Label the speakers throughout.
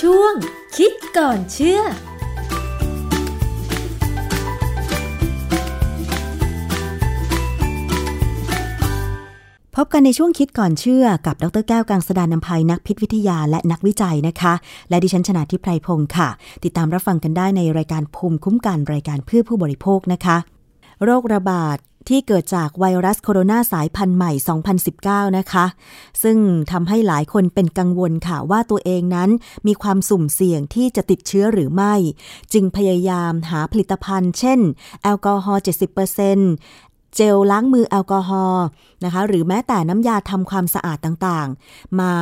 Speaker 1: ช่วง คิดก่อนเชื่อ
Speaker 2: พบกันในช่วงคิดก่อนเชื่อกับ ดรแก้วกังสดานนภัยนักพิษวิทยาและนักวิจัยนะคะ และดิฉันชนะทิพไพรพงศ์ค่ะ ติดตามรับฟังกันได้ในรายการภูมิคุ้มกันรายการเพื่อผู้บริโภคนะคะ โรคระบาดที่เกิดจากไวรัสโคโรนาสายพันธุ์ใหม่ 2019 นะคะ ซึ่งทำให้หลายคนเป็นกังวลค่ะว่าตัวเองนั้นมีความสุ่มเสี่ยงที่จะติดเชื้อหรือไม่ จึงพยายามหาผลิตภัณฑ์ เช่น แอลกอฮอล์ 70%เจลล้างมือแอลกอฮอล์นะคะ หรือแม้แต่น้ำยาทำความสะอาดต่างๆ มา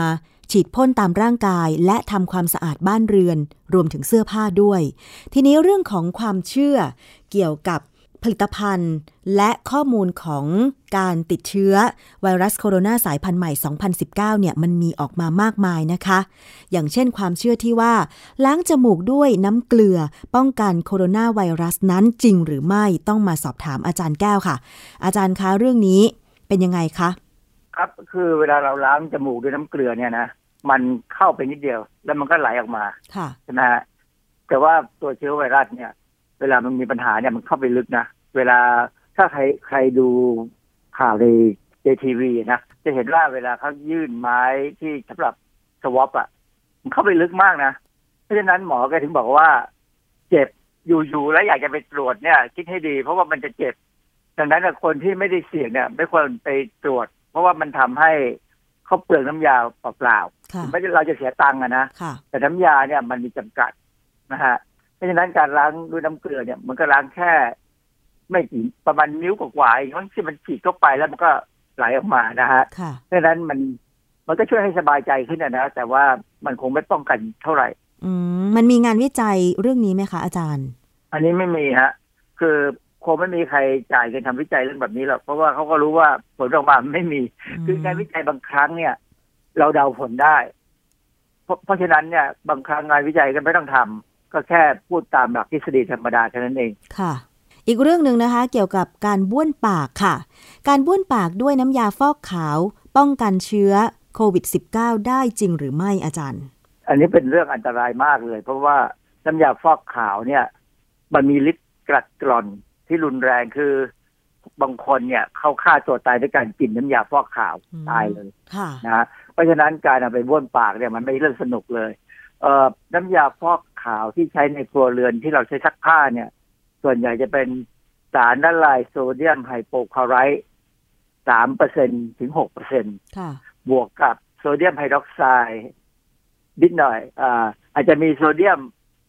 Speaker 2: ฉีดพ่นตามร่างกายและทำความสะอาดบ้านเรือน รวมถึงเสื้อผ้าด้วย ทีนี้เรื่องของความเชื่อเกี่ยวกับ ผลิตภัณฑ์ และข้อมูลของการติดเชื้อไวรัสโคโรนาสายพันธุ์ใหม่ 2019 เนี่ยมันมีออกมามากมายนะคะ อย่างเช่นความเชื่อที่ว่า ล้างจมูกด้วยน้ำเกลือป้องกันโคโรนาไวรัสนั้นจริงหรือไม่ต้องมาสอบถามอาจารย์แก้วค่ะ อาจารย์คะเรื่องนี้เป็นยังไงคะ
Speaker 3: ครับคือเวลาเราล้างจมูกด้วยน้ำเกลือเนี่ยนะมันเข้าไปนิดเดียว แล้วมันก็ไหลออกมา
Speaker 2: ค่ะ
Speaker 3: ใช่ไหมฮะแต่ว่าตัวเชื้อไวรัสเนี่ย เวลามันมีปัญหาเนี่ยมันเข้าไปลึกนะ เวลาถ้าใครใครดูข่าวในในทีวีนะจะเห็นว่าเวลาเขายื่นไม้ที่สำหรับสวอปอะ มันเข้าไปลึกมากนะ เพราะฉะนั้นหมอแกถึงบอกว่า เจ็บอยู่ๆแล้วอยากจะไปตรวจเนี่ย คิดให้ดี เพราะว่ามันจะเจ็บดังนั้นน่ะคนที่ไม่ได้เสี่ยงเนี่ย ไม่ควรไปตรวจ เพราะว่ามันทำให้เขาเปลืองน้ำยาเปล่า
Speaker 2: ค่ะ
Speaker 3: ๆไม่ได้เราจะเสียตังค์อะนะ
Speaker 2: ค่ะ
Speaker 3: แต่น้ำยาเนี่ยมันมีจำกัดนะฮะเพราะฉะนั้นการล้างด้วยน้ำเกลือเนี่ย มันก็ล้างแค่ ไม่กี่ประมาณนิ้วกว่าๆเองบางที่มันฉีดเข้าไปแล้วมันก็ไหลออกมานะฮะ
Speaker 2: ค่ะ
Speaker 3: เพราะฉะนั้นมันมันก็ช่วยให้สบายใจขึ้นนะนะแต่ว่ามันคงไม่ป้องกันเท่าไหร่
Speaker 2: อืมมันมีงานวิจัยเรื่องนี้ไหมคะอาจารย์
Speaker 3: อันนี้ไม่มีฮะ คือคงไม่มีใครจ่ายเงินทำวิจัยเรื่องแบบนี้หรอกเพราะว่าเขาก็รู้ว่าผลออกมาไม่มี คือการวิจัยบางครั้งเนี่ย เราเดาผลได้ เพราะเพราะฉะนั้นเนี่ย บางครั้งงานวิจัยก็ไม่ต้องทำก็แค่พูดตามหลักทฤษฎีธรรมดาเท่านั้นเอง
Speaker 2: ค่ะ อีกเรื่องหนึ่งนะคะเกี่ยวกับการบ้วนปากค่ะ การบ้วนปากด้วยน้ำยาฟอกขาว ป้องกันเชื้อโควิด -19 ได้จริงหรือไม่อาจารย์
Speaker 3: อันนี้เป็นเรื่องอันตรายมากเลย เพราะว่าน้ำยาฟอกขาวเนี่ย มันมีฤทธิ์กรัดกร่อนที่รุนแรงคือบางคนเนี่ยเขาฆ่าตัวตายด้วยการกินน้ำยาฟอกขาว
Speaker 2: อืม
Speaker 3: ตายเลย
Speaker 2: ค่ะ
Speaker 3: นะฮะเพราะฉะนั้นการเอาไปบ้วนปากเนี่ยมันไม่ใช่เรื่องสนุกเลย เอ่อน้ำยาฟอกขาวที่ใช้ในครัวเรือนที่เราใช้ซักผ้าเนี่ย ส่วนใหญ่จะเป็นสารละลายโซเดียมไฮโปคลอไรต์สามเปอร์เซ็นถึงหกเปอร์เซ็น
Speaker 2: ค่ะ
Speaker 3: บวกกับโซเดียมไฮดรอกไซด์นิดหน่อยอ่าอาจจะมีโซเดียม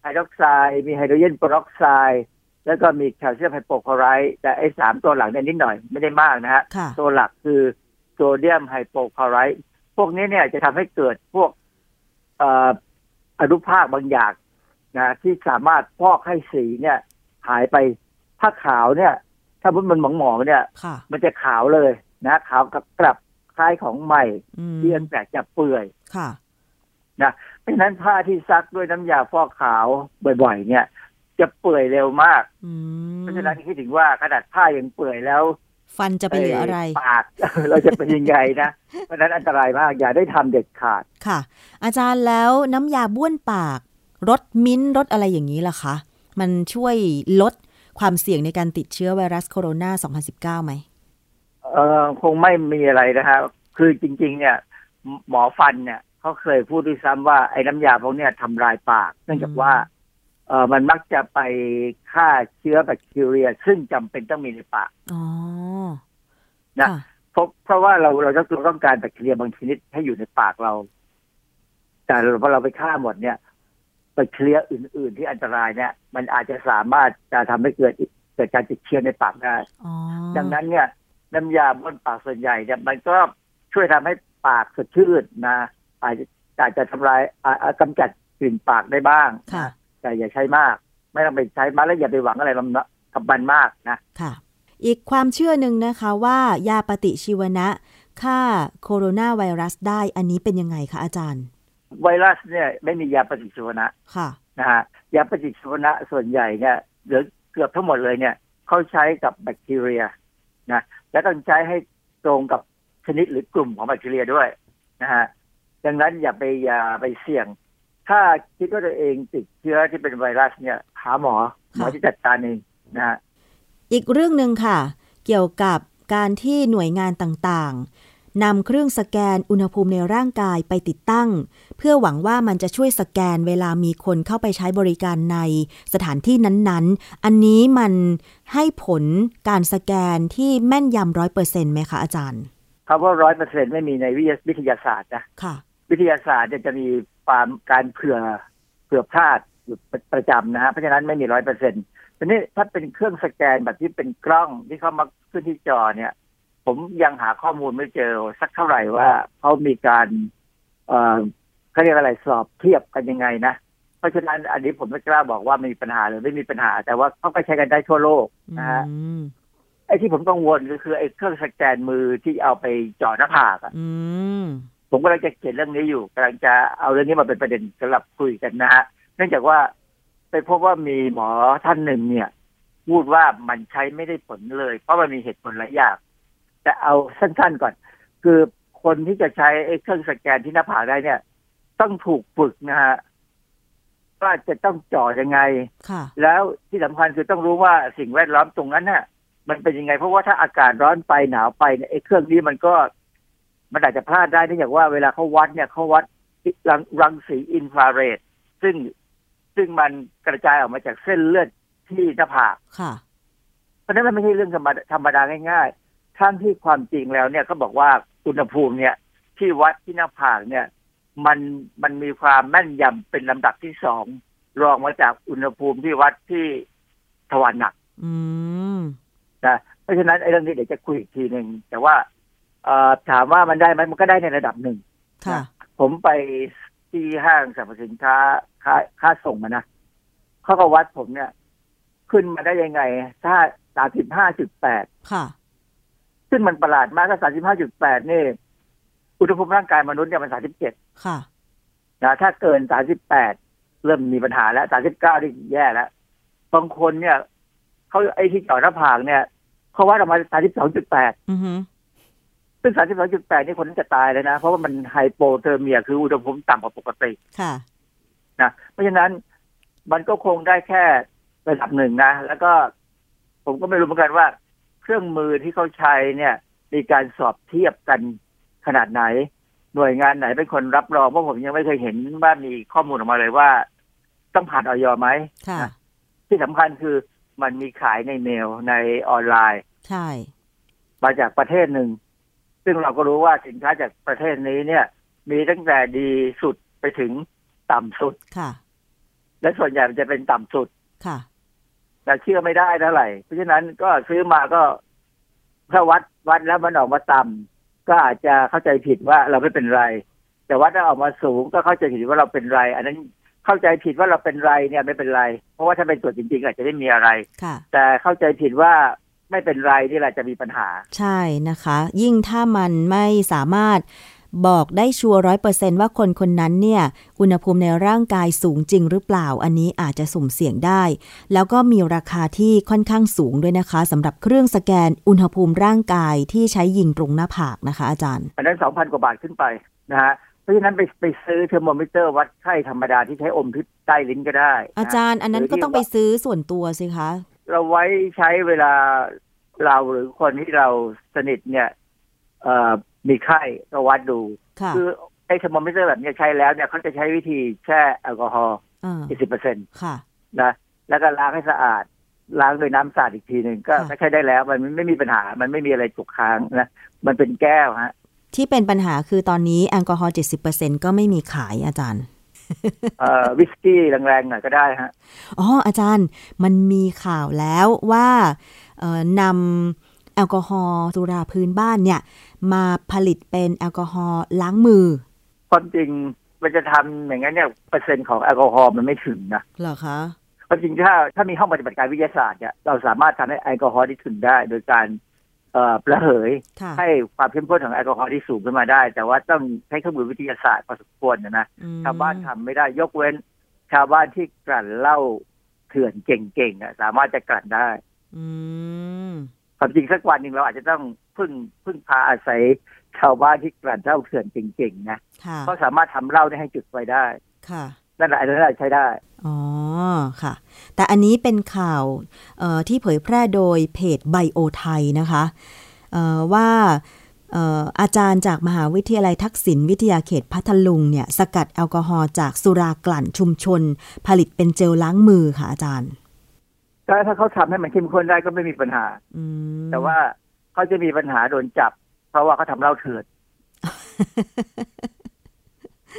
Speaker 3: ไฮดรอกไซด์มีไฮโดรเจนเปอร์ออกไซด์แล้วก็มีแคลเซียมไฮโปคลอไรต์แต่ไอ้สามตัวหลังเนี่ยนิดหน่อยไม่ได้มากนะฮะ
Speaker 2: ค่ะ
Speaker 3: ตัวหลักคือโซเดียมไฮโปคลอไรต์พวกนี้เนี่ยจะทำให้เกิดพวกเอ่ออนุภาคบางอย่างนะที่สามารถฟอกให้สีเนี่ย หายไป ถ้าขาวเนี่ย ถ้ามันหมองๆเนี่ย
Speaker 2: ค่ะ
Speaker 3: มันจะขาวเลยนะขาวกับกลับคล้ายของใหม่
Speaker 2: อืม
Speaker 3: ที่อันแปลกจะเปื่อย
Speaker 2: ค่ะ
Speaker 3: นะเพราะฉะนั้นผ้าที่ซักด้วยน้ำยาฟอกขาวบ่อย ๆ เนี่ย จะเปื่อยเร็วมาก
Speaker 2: อืม
Speaker 3: เพราะฉะนั้นคิดถึงว่าขนาดผ้ายังเปื่อยแล้ว
Speaker 2: ฟันจะไปเหลืออะไร
Speaker 3: ปากเราจะเป็นยังไงนะเพราะฉะนั้นอันตรายมากอย่าได้ทำเด็ดขาด
Speaker 2: ค่ะ อาจารย์แล้วน้ำยาบ้วนปากรสมิ้นท์รสอะไรอย่างนี้ล่ะคะ มันช่วยลดความเสี่ยงในการติดเชื้อไวรัสโคโรนา 2019 ไหม
Speaker 3: เออคงไม่มีอะไรนะครับคือจริง ๆ เนี่ย หมอฟันเนี่ยเขาเคยพูดด้วยซ้ำว่าไอ้น้ำยาพวกเนี้ยทำลายปาก เนื่องจากว่าเออมันมักจะไปฆ่าเชื้อแบคทีเรีย ซึ่งจำเป็นต้องมีในปาก
Speaker 2: อ๋อ
Speaker 3: นะ
Speaker 2: ค่
Speaker 3: เพราะเพราะว่าเราเราต้องเราต้องการแบคทีเรียบางชนิดให้อยู่ในปากเรา แต่พอเราไปฆ่าหมดเนี่ยแบคทีเรียอื่น ๆ ที่อันตรายเนี่ย มันอาจจะสามารถจะทำให้เกิดเกิดการติดเชื้อในปากได้
Speaker 2: อ๋อ
Speaker 3: ดังนั้นเนี่ยน้ำยาบ้วนปากส่วนใหญ่เนี่ยมันก็ช่วยทำให้ปากสดชื่นนะ อาจจะอาจจะทำลายอ่าอ่ากำจัดกลิ่นปากได้บ้าง
Speaker 2: ค่ะ
Speaker 3: แต่อย่าใช้มาก ไม่ต้องไปใช้มากแล้วอย่าไปหวังอะไรกับมันมากนะ
Speaker 2: ค่ะ อีกความเชื่อหนึ่งนะคะว่ายาปฏิชีวนะฆ่าโคโรนาไวรัสได้อันนี้เป็นยังไงคะอาจารย์
Speaker 3: ไวรัสเนี่ยไม่มียาปฏิชีวนะ
Speaker 2: ค่ะ
Speaker 3: นะฮะยาปฏิชีวนะส่วนใหญ่เนี่ยหรือเกือบทั้งหมดเลยเนี่ยเขาใช้กับแบคทีเรียนะและต้องใช้ให้ตรงกับชนิดหรือกลุ่มของแบคทีเรียด้วยนะฮะดังนั้นอย่าไปอย่าไปเสี่ยงทถ้าคิดว่าตัวเองติดเชื้อที่เป็นไวรัสเนี่ยหาหมอหมอที่จัดการเองนะฮะ
Speaker 2: อีกเรื่องหนึ่งค่ะ เกี่ยวกับการที่หน่วยงานต่างๆ นำเครื่องสแกนอุณหภูมิในร่างกายไปติดตั้ง เพื่อหวังว่ามันจะช่วยสแกนเวลามีคนเข้าไปใช้บริการในสถานที่นั้นๆ อันนี้มันให้ผลการสแกนที่แม่นยำร้อยเปอร์เซ็นต์ไหมคะอาจารย์
Speaker 3: คำว่าร้อยเปอร์เซ็นไม่มีในวิทยาศาสตร์นะ
Speaker 2: ค่ะ
Speaker 3: วิทยาศาสตร์เนี่ยจะมีความการเผื่อเผื่อพลาดอยู่ประจำนะฮะเพราะฉะนั้นไม่มีร้อยเปอร์เซ็นต์ทีนี้ถ้าเป็นเครื่องสแกนแบบที่เป็นกล้องที่เขามาขึ้นที่จอเนี่ย ผมยังหาข้อมูลไม่เจอสักเท่าไหร่ว่าเขามีการเอ่อเขาเรียกอะไรสอบเทียบกันยังไงนะเพราะฉะนั้นอันนี้ผมไม่กล้าบอกว่ามีปัญหาหรือไม่มีปัญหา แต่ว่าเขาก็ใช้กันได้ทั่วโลกนะฮะ
Speaker 2: อืม
Speaker 3: ไอ้ที่ผมกังวลก็คือไอ้เครื่องสแกนมือที่เอาไปเจ่อหน้าผากอะ
Speaker 2: อืม
Speaker 3: ผมกำลังจะเขียนเรื่องนี้อยู่กำลังจะเอาเรื่องนี้มาเป็นประเด็นสำหรับคุยกันนะฮะเนื่องจากว่าไปพบว่ามีหมอท่านหนึ่งเนี่ย พูดว่ามันใช้ไม่ได้ผลเลย เพราะมันมีเหตุผลหลายอย่าง แต่เอาสั้นๆก่อน คือคนที่จะใช้ไอ้เครื่องสแกนที่หน้าผากได้เนี่ย ต้องถูกฝึกนะฮะว่าจะต้องจ่อยังไง
Speaker 2: ค่ะ
Speaker 3: แล้วที่สำคัญคือต้องรู้ว่าสิ่งแวดล้อมตรงนั้นน่ะ มันเป็นยังไง เพราะว่าถ้าอากาศร้อนไปหนาวไปเนี่ยไอ้เครื่องนี้มันก็ มันอาจจะพลาดได้เนื่องจากว่าเวลาเขาวัดเนี่ยเขาวัดรังรังสีอินฟราเรดซึ่งซึ่งมันกระจายออกมาจากเส้นเลือดที่หน้าผาก
Speaker 2: ค่ะ
Speaker 3: เพราะฉะนั้นมันไม่ใช่เรื่องธรรมดาธรรมดาง่ายๆ ทั้งที่ความจริงแล้วเนี่ยเขาบอกว่าอุณหภูมิเนี่ย ที่วัดที่หน้าผากเนี่ย มันมันมีความแม่นยำเป็นลำดับที่สองรองมาจากอุณหภูมิที่วัดที่ทวารหนัก
Speaker 2: อืม
Speaker 3: นะเพราะฉะนั้นไอ้เรื่องนี้เดี๋ยวจะคุยอีกทีหนึ่งแต่ว่าเอ่อถามว่ามันได้ไหมมันก็ได้ในระดับหนึ่ง
Speaker 2: ค่ะ
Speaker 3: ผมไปที่ห้างสรรพสินค้าค่าค่าส่งมานะเขาก็วัดผมเนี่ย ขึ้นมาได้ยังไง ถ้าสามสิบห้าจุดแปด
Speaker 2: ค่ะ
Speaker 3: ซึ่งมันประหลาดมากถ้าสามสิบห้าจุดแปดนี่ อุณหภูมิร่างกายมนุษย์เนี่ยมันสามสิบเจ็ด
Speaker 2: ค่ะ
Speaker 3: นะถ้าเกินสามสิบแปดเริ่มมีปัญหาแล้วสามสิบเก้านี่แย่แล้วบางคนเนี่ยเขาไอ้ที่เจาะหน้าผากเนี่ยเขาวัดออกมาสามสิบสองจุดแปด
Speaker 2: อือหือ
Speaker 3: ซึ่ง32.8นี่คนนั้นจะตายเลยนะ เพราะว่ามัน hypothermia คืออุณหภูมิต่ำกว่าปกติ
Speaker 2: ค่ะ
Speaker 3: นะเพราะฉะนั้นมันก็คงได้แค่ระดับหนึ่งนะ แล้วก็ ผมก็ไม่รู้เหมือนกันว่า เครื่องมือที่เขาใช้เนี่ย มีการสอบเทียบกันขนาดไหน หน่วยงานไหนเป็นคนรับรองเพราะผมยังไม่เคยเห็นว่ามีข้อมูลออกมาเลยว่า ต้องผ่านอย.ไหม
Speaker 2: ค่ะ
Speaker 3: ที่สำคัญคือมันมีขายในเมลในออนไลน์
Speaker 2: ใช่
Speaker 3: มาจากประเทศหนึ่ง ซึ่งเราก็รู้ว่าสินค้าจากประเทศนี้เนี่ย มีตั้งแต่ดีสุดไปถึงต่ำสุด
Speaker 2: ค่ะ
Speaker 3: และส่วนใหญ่มันจะเป็นต่ำสุด
Speaker 2: ค่ะ
Speaker 3: แต่เชื่อไม่ได้เท่าไหร่ เพราะฉะนั้นก็ซื้อมาก็ถ้าวัดวัดแล้วมันออกมาต่ำก็อาจจะเข้าใจผิดว่าเราไม่เป็นไร แต่ว่าถ้าออกมาสูงก็เข้าใจผิดว่าเราเป็นไร อันนั้นเข้าใจผิดว่าเราเป็นไรเนี่ยไม่เป็นไร เพราะว่าถ้าเป็นตรวจจริงๆอาจจะไม่มีอะไร
Speaker 2: ค่ะ
Speaker 3: แต่เข้าใจผิดว่าไม่เป็นไรนี่แหละจะมีปัญหา
Speaker 2: ใช่นะคะ ยิ่งถ้ามันไม่สามารถ บอกได้ชัวร์ร้อยเปอร์เซ็นต์ว่าคนคนนั้นเนี่ยอุณหภูมิในร่างกายสูงจริงหรือเปล่า อันนี้อาจจะสุ่มเสี่ยงได้ แล้วก็มีราคาที่ค่อนข้างสูงด้วยนะคะสำหรับเครื่องสแกนอุณหภูมิร่างกายที่ใช้ยิงตรงหน้าผากนะคะ อาจารย์
Speaker 3: อันนั้นสองพันกว่าบาทขึ้นไปนะฮะเพราะฉะนั้นไปไปซื้อเทอร์โมมิเตอร์วัดไข้ธรรมดาที่ใช้อมที่ใต้ลิ้นก็ได้นะ
Speaker 2: อาจารย์อันนั้นก็ต้องไปซื้อส่วนตัวสิคะ
Speaker 3: เราไว้ใช้เวลาเราหรือคนที่เราสนิทเนี่ย เอ่อ มีไข้ก็วัดดู
Speaker 2: ค่ะ
Speaker 3: คือไอ้เทอร์โมมิเตอร์แบบเนี้ยใช้แล้วเนี่ยเขาจะใช้วิธีแช่แอลกอฮอล์
Speaker 2: อ่า
Speaker 3: สิบเปอร์เซ็นต์
Speaker 2: ค่ะ
Speaker 3: นะแล้วก็ล้างให้สะอาดล้างด้วยน้ำสะอาดอีกทีหนึ่งก็
Speaker 2: ค่ะ
Speaker 3: ไม่ใช่ได้แล้ว มันไม่มีปัญหา มันไม่มีอะไรตกค้างนะมันเป็นแก้วฮะ
Speaker 2: ที่เป็นปัญหาคือตอนนี้แอลกอฮอล์70%ก็ไม่มีขายอาจารย์
Speaker 3: เอ่อวิสกี้แรงๆหน่อยก็ได้ฮะ
Speaker 2: อ๋ออาจารย์มันมีข่าวแล้วว่าเอ่อนำแอลกอฮอล์สุราพื้นบ้านเนี่ย มาผลิตเป็นแอลกอฮอล์ล้างมือ
Speaker 3: ความจริงมันจะทำอย่างนั้นเนี่ยเปอร์เซ็นต์ของแอลกอฮอล์มันไม่ถึงนะ
Speaker 2: เหรอคะ
Speaker 3: ความจริงถ้าถ้ามีห้องปฏิบัติการวิทยาศาสตร์เนี่ยเราสามารถทำให้แอลกอฮอล์ที่ถึงได้ โดยการเอ่อประเหย
Speaker 2: ค่ะ
Speaker 3: ให้ความเข้มข้นของแอลกอฮอล์ที่สูงขึ้นมาได้ แต่ว่าต้องใช้เครื่องมือวิทยาศาสตร์พอสมควรนะนะ
Speaker 2: อืม
Speaker 3: ชาวบ้านทำไม่ได้ยกเว้น ชาวบ้านที่กลั่นเหล้าเถื่อนเก่งๆอะสามารถจะกลั่นได้
Speaker 2: อืม
Speaker 3: ความจริงสักวันหนึ่งเราอาจจะต้องพึ่งพึ่งพาอาศัยชาวบ้านที่กลั่นเหล้าเถื่อนเก่งๆนะ
Speaker 2: ค่ะ
Speaker 3: เขาสามารถทำเหล้าได้ให้จุดไฟได้
Speaker 2: ค่ะ
Speaker 3: นั่นแหละอันนั้นแหละใช้ได้
Speaker 2: อ๋อค่ะ แต่อันนี้เป็นข่าวเอ่อที่เผยแพร่โดยเพจไบโอไทยนะคะเอ่อว่าเอ่ออาจารย์จากมหาวิทยาลัยทักษิณวิทยาเขตพัทลุงเนี่ย สกัดแอลกอฮอล์จากสุรากลั่นชุมชน ผลิตเป็นเจลล้างมือค่ะอาจารย์
Speaker 3: ถ้าถ้าเขาทำให้มันเข้มข้นได้ก็ไม่มีปัญหา
Speaker 2: อืม
Speaker 3: แต่ว่าเขาจะมีปัญหาโดนจับ เพราะว่าเขาทำเหล้าเถื่อน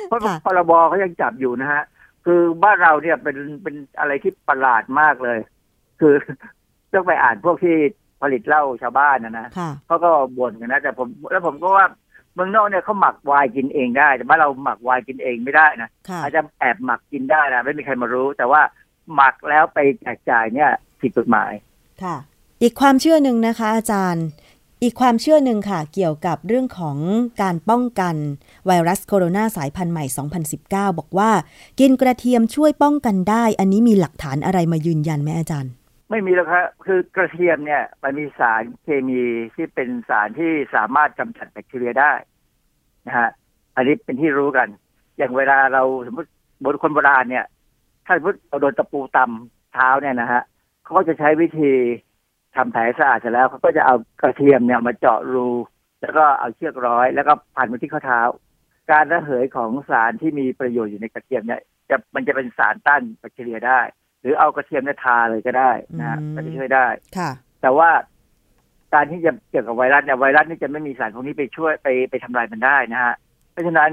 Speaker 3: เพราะ
Speaker 2: ค่ะ
Speaker 3: พรบเขายังจับอยู่นะฮะ คือบ้านเราเนี่ยเป็นเป็นอะไรที่ประหลาดมากเลย คือต้องไปอ่านพวกที่ผลิตเหล้าชาวบ้านนะนะ
Speaker 2: ค่ะ
Speaker 3: เขาก็บ่นกันนะ แต่ผมแล้วผมก็ว่าเมืองนอกเนี่ยเขาหมักไวน์กินเองได้ แต่บ้านเราหมักไวน์กินเองไม่ได้นะ
Speaker 2: ค่ะ
Speaker 3: อาจจะแอบหมักกินได้นะไม่มีใครมารู้ แต่ว่า หมักแล้วไปแจกจ่ายเนี่ยผิดกฎหมาย
Speaker 2: ค่ะ อีกความเชื่อหนึ่งนะคะ อาจารย์ อีกความเชื่อหนึ่งค่ะ เกี่ยวกับเรื่องของการป้องกันไวรัสโคโรนาสายพันธุ์ใหม่ 2019 บอกว่า กินกระเทียมช่วยป้องกันได้ อันนี้มีหลักฐานอะไรมายืนยันไหมอาจารย์
Speaker 3: ไม่มีแล้วครับคือกระเทียมเนี่ยมันมีสารเคมีที่เป็นสารที่สามารถกำจัดแบคทีเรียได้นะฮะอันนี้เป็นที่รู้กัน อย่างเวลาเราสมมติบนคนโบราณเนี่ย ถ้าสมมติเราโดนตะปูตำเท้าเนี่ยนะฮะเขาก็จะใช้วิธีทำแผลสะอาดเสร็จแล้วเขาก็จะเอากระเทียมเนี่ยมาเจาะรู แล้วก็เอาเชือกร้อย แล้วก็พันไปที่ข้อเท้า การระเหยของสารที่มีประโยชน์อยู่ในกระเทียมเนี่ยจะมันจะเป็นสารต้านแบคทีเรียได้ หรือเอากระเทียมเนี่ยทาเลยก็ได้นะฮะ
Speaker 2: อืม
Speaker 3: ก็จะช่วยได้
Speaker 2: ค่ะ
Speaker 3: แต่ว่าการที่จะเกี่ยวกับไวรัสเนี่ยไวรัสนี่จะไม่มีสารพวกนี้ไปช่วยไปไปทำลายมันได้นะฮะเพราะฉะนั้น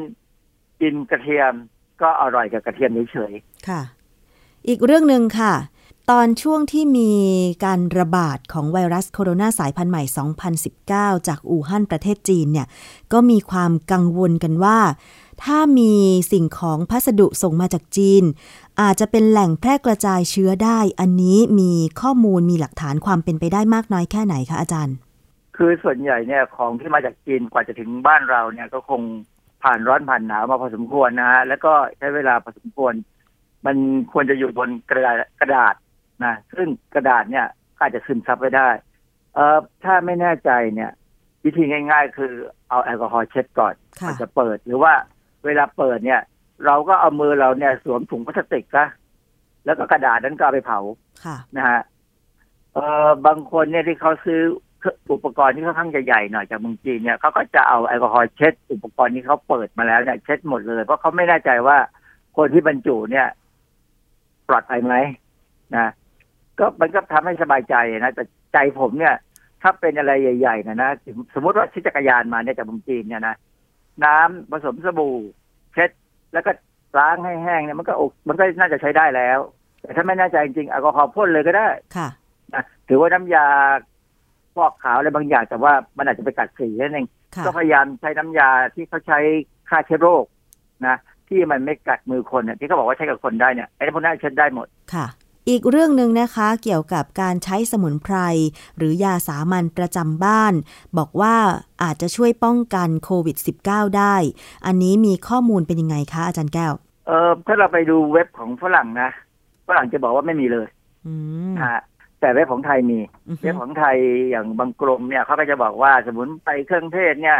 Speaker 3: กินกระเทียมก็อร่อยกับกระเทียมเฉย
Speaker 2: ค่ะ อีกเรื่องหนึ่งค่ะ ตอนช่วงที่มีการระบาดของไวรัสโคโรนาสายพันธุ์ใหม่ 2019 จากอู่ฮั่นประเทศจีนเนี่ย ก็มีความกังวลกันว่า ถ้ามีสิ่งของพัสดุส่งมาจากจีน อาจจะเป็นแหล่งแพร่กระจายเชื้อได้ อันนี้มีข้อมูลมีหลักฐานความเป็นไปได้มากน้อยแค่ไหนคะอาจารย์
Speaker 3: คือส่วนใหญ่เนี่ยของที่มาจากจีนกว่าจะถึงบ้านเราเนี่ยก็คงผ่านร้อนผ่านหนาวมาพอสมควรนะฮะแล้วก็ใช้เวลาพอสมควร มันควรจะอยู่บนกระดาษกระดาษนะซึ่งกระดาษเนี่ยก็อาจจะซึมซับไว้ได้ เอ่อถ้าไม่แน่ใจเนี่ย วิธีง่าย ๆ คือเอาแอลกอฮอล์เช็ดก่อน
Speaker 2: ค่ะ
Speaker 3: ก่อนจะเปิดหรือว่าเวลาเปิดเนี่ย เราก็เอามือเราเนี่ยสวมถุงพลาสติกซะแล้วก็กระดาษนั้นก็เอาไปเผา
Speaker 2: ค่ะ
Speaker 3: นะฮะเอ่อบางคนเนี่ยที่เขาซื้ออุปกรณ์ที่ค่อนข้างจะใหญ่หน่อยจากเมืองจีนเนี่ยเขาก็จะเอาแอลกอฮอล์เช็ด อุปกรณ์ที่เขาเปิดมาแล้วเนี่ยเช็ดหมดเลย เพราะเขาไม่แน่ใจว่าคนที่บรรจุเนี่ย ปลอดภัยไหมนะก็มันก็ทำให้สบายใจนะแต่ใจผมเนี่ย ถ้าเป็นอะไรใหญ่ๆนะนะสมมติว่าชิจักรยานมาเนี่ยจากเมืองจีนเนี่ยนะน้ำผสมสบู่ เช็ด แล้วก็ล้างให้แห้งเนี่ยมันก็โอมันก็น่าจะใช้ได้แล้ว แต่ถ้าไม่แน่ใจจริงๆแอลกอฮอล์พ่นเลยก็ได้
Speaker 2: ค่ะ
Speaker 3: นะถือว่าน้ำยาฟอกขาวอะไรบางอย่าง แต่ว่ามันอาจจะไปกัดสีนั่นเอง
Speaker 2: ค่ะ
Speaker 3: ก็พยายามใช้น้ำยาที่เขาใช้ฆ่าเชื้อโรคนะ ที่มันไม่กัดมือคนเนี่ยที่เขาบอกว่าใช้กับคนได้เนี่ยไอ้พวกนั้นเช็ดได้หมด
Speaker 2: ค่ะ อีกเรื่องหนึ่งนะคะเกี่ยวกับการใช้สมุนไพร หรือยาสามัญประจำบ้าน บอกว่าอาจจะช่วยป้องกันโควิด -19 ได้ อันนี้มีข้อมูลเป็นยังไงคะอาจารย์แก้ว
Speaker 3: เออถ้าเราไปดูเว็บของฝรั่งนะฝรั่งจะบอกว่าไม่มีเลย
Speaker 2: อืม
Speaker 3: นะฮะแต่เว็บของไทยมี
Speaker 2: อือฮึ
Speaker 3: เว็บของไทยอย่างบางกรมเนี่ยเขาก็จะบอกว่าสมุนไพรเครื่องเทศเนี่ย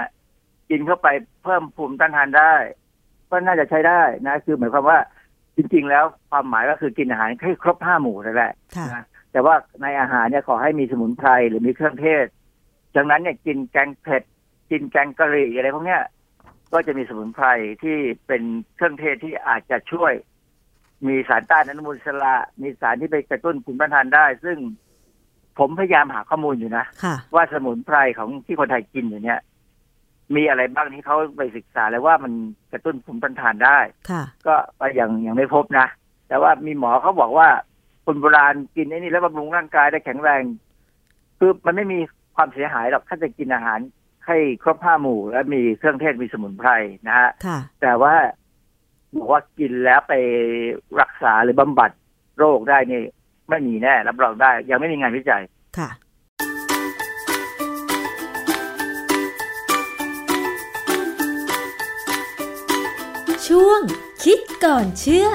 Speaker 3: กินเข้าไปเพิ่มภูมิต้านทานได้ ก็น่าจะใช้ได้นะ คือหมายความว่าจริง ๆ แล้วความหมายก็คือกินอาหารให้ครบห้าหมู่นั่นแหละ
Speaker 2: ค่ะ
Speaker 3: นะแต่ว่าในอาหารเนี่ยขอให้มีสมุนไพรหรือมีเครื่องเทศดังนั้นเนี่ยกินแกงเผ็ดกินแกงกะหรี่อะไรพวกเนี้ยก็จะมีสมุนไพรที่เป็นเครื่องเทศที่อาจจะช่วย มีสารต้านอนุมูลอิสระ มีสารที่ไปกระตุ้นภูมิต้านทานได้ ซึ่งผมพยายามหาข้อมูลอยู่นะ
Speaker 2: ค่ะ
Speaker 3: ว่าสมุนไพรของที่คนไทยกินอยู่เนี่ย มีอะไรบ้างที่เขาไปศึกษาแล้วว่ามันกระตุ้นภูมิต้านทานได้
Speaker 2: ค่ะ
Speaker 3: ก็ก็ยังยังไม่พบนะ แต่ว่ามีหมอเขาบอกว่าคนโบราณกินไอ้นี่แล้วบำรุงร่างกายได้แข็งแรงคือมันไม่มีความเสียหายหรอกถ้าจะกินอาหารให้ครบห้าหมู่ และมีเครื่องเทศมีสมุนไพรนะฮะ
Speaker 2: ค่ะ
Speaker 3: แต่ว่าบอกว่ากินแล้วไปรักษาหรือบำบัดโรคได้นี่ไม่มีแน่รับรองได้ ยังไม่มีงานวิจัย
Speaker 2: ค่ะ
Speaker 1: คิดก่อนเชื่อ